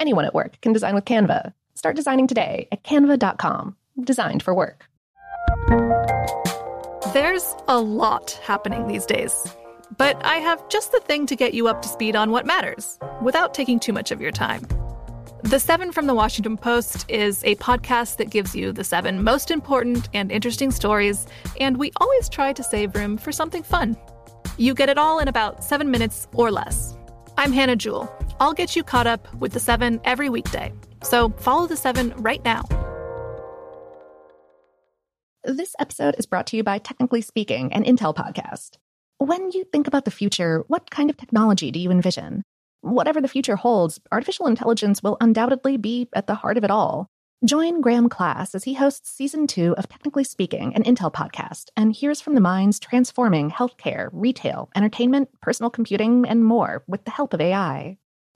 Anyone at work can design with Canva. Start designing today at canva.com. Designed for work. There's a lot happening these days. But I have just the thing to get you up to speed on what matters without taking too much of your time. The Seven from the Washington Post is a podcast that gives you the seven most important and interesting stories, and we always try to save room for something fun. You get it all in about seven minutes or less. I'm Hannah Jewell. I'll get you caught up with the seven every weekday. So follow the seven right now. This episode is brought to you by Technically Speaking, an Intel podcast. When you think about the future, what kind of technology do you envision? Whatever the future holds, artificial intelligence will undoubtedly be at the heart of it all. Join Graham Klass as he hosts season two of Technically Speaking, an Intel podcast, and hears from the minds transforming healthcare, retail, entertainment, personal computing, and more with the help of AI.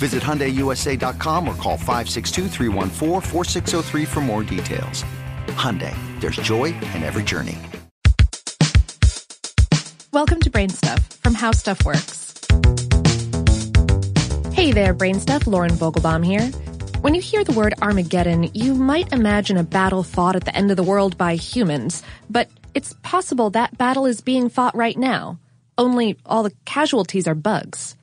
Visit HyundaiUSA.com or call 562 for more details. Hyundai, there's joy in every journey. Welcome to Brain Stuff from How Stuff Works. Hey there, Brain Stuff. Lauren Vogelbaum here. When you hear the word Armageddon, you might imagine a battle fought at the end of the world by humans, but it's possible that battle is being fought right now. Only all the casualties are bugs.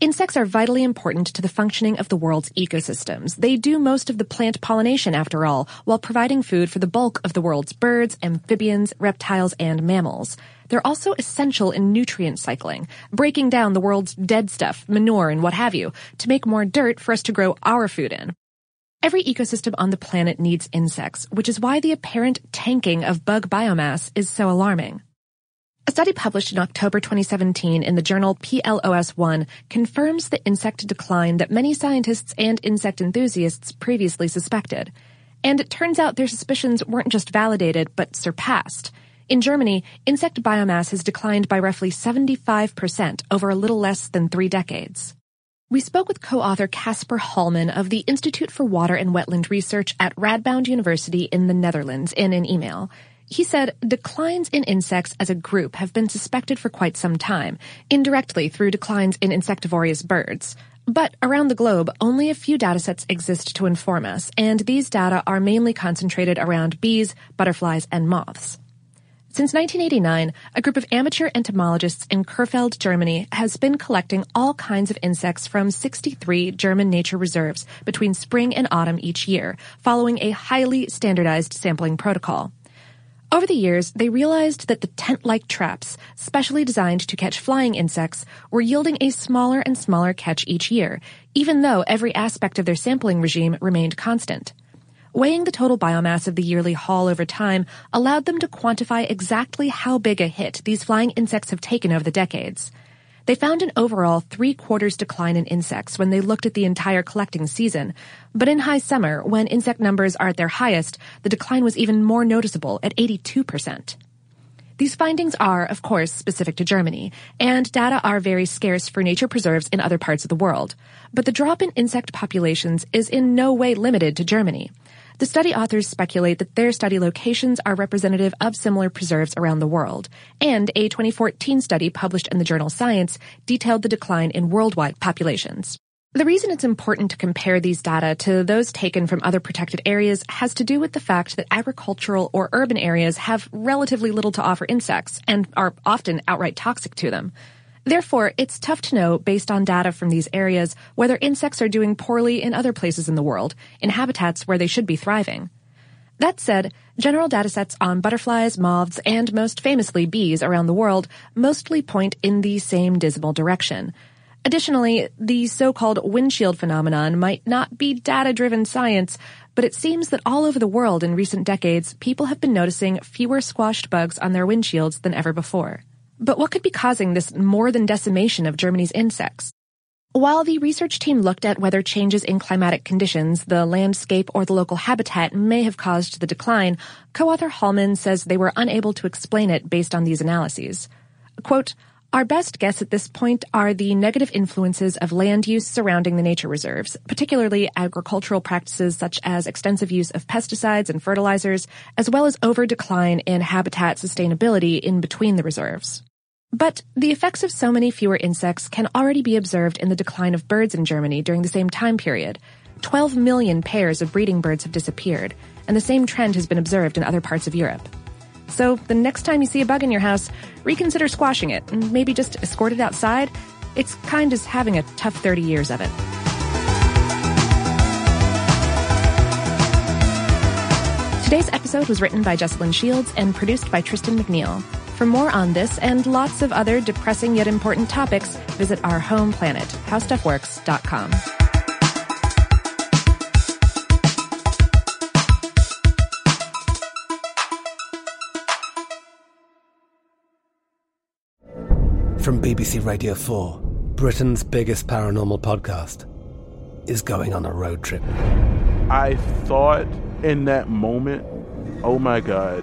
Insects are vitally important to the functioning of the world's ecosystems. They do most of the plant pollination, after all, while providing food for the bulk of the world's birds, amphibians, reptiles, and mammals. They're also essential in nutrient cycling, breaking down the world's dead stuff, manure, and what have you, to make more dirt for us to grow our food in. Every ecosystem on the planet needs insects, which is why the apparent tanking of bug biomass is so alarming. A study published in October 2017 in the journal PLOS One confirms the insect decline that many scientists and insect enthusiasts previously suspected. And it turns out their suspicions weren't just validated, but surpassed. In Germany, insect biomass has declined by roughly 75% over a little less than three decades. We spoke with co-author Caspar Hallmann of the Institute for Water and Wetland Research at Radboud University in the Netherlands in an email. He said declines in insects as a group have been suspected for quite some time, indirectly through declines in insectivorous birds. But around the globe, only a few datasets exist to inform us, and these data are mainly concentrated around bees, butterflies, and moths. Since 1989, a group of amateur entomologists in Krefeld, Germany has been collecting all kinds of insects from 63 German nature reserves between spring and autumn each year, following a highly standardized sampling protocol. Over the years, they realized that the tent-like traps, specially designed to catch flying insects, were yielding a smaller and smaller catch each year, even though every aspect of their sampling regime remained constant. Weighing the total biomass of the yearly haul over time allowed them to quantify exactly how big a hit these flying insects have taken over the decades. They found an overall three quarters decline in insects when they looked at the entire collecting season. But in high summer, when insect numbers are at their highest, the decline was even more noticeable at 82%. These findings are, of course, specific to Germany, and data are very scarce for nature preserves in other parts of the world. But the drop in insect populations is in no way limited to Germany. The study authors speculate that their study locations are representative of similar preserves around the world, and a 2014 study published in the journal Science detailed the decline in worldwide populations. The reason it's important to compare these data to those taken from other protected areas has to do with the fact that agricultural or urban areas have relatively little to offer insects and are often outright toxic to them. Therefore, it's tough to know based on data from these areas whether insects are doing poorly in other places in the world, in habitats where they should be thriving. That said, general datasets on butterflies, moths, and most famously bees around the world mostly point in the same dismal direction – Additionally, the so-called windshield phenomenon might not be data-driven science, but it seems that all over the world in recent decades, people have been noticing fewer squashed bugs on their windshields than ever before. But what could be causing this more than decimation of Germany's insects? While the research team looked at whether changes in climatic conditions, the landscape, or the local habitat may have caused the decline, co-author Hallmann says they were unable to explain it based on these analyses. Quote, our best guess at this point are the negative influences of land use surrounding the nature reserves, particularly agricultural practices such as extensive use of pesticides and fertilizers, as well as over decline in habitat sustainability in between the reserves. But the effects of so many fewer insects can already be observed in the decline of birds in Germany during the same time period. 12 million pairs of breeding birds have disappeared, and the same trend has been observed in other parts of Europe. So the next time you see a bug in your house, reconsider squashing it and maybe just escort it outside. It's kind as having a tough 30 years of it. Today's episode was written by Jesslyn Shields and produced by Tristan McNeil. For more on this and lots of other depressing yet important topics, visit our home planet, howstuffworks.com. From BBC Radio 4, Britain's biggest paranormal podcast is going on a road trip. I thought in that moment, oh my God,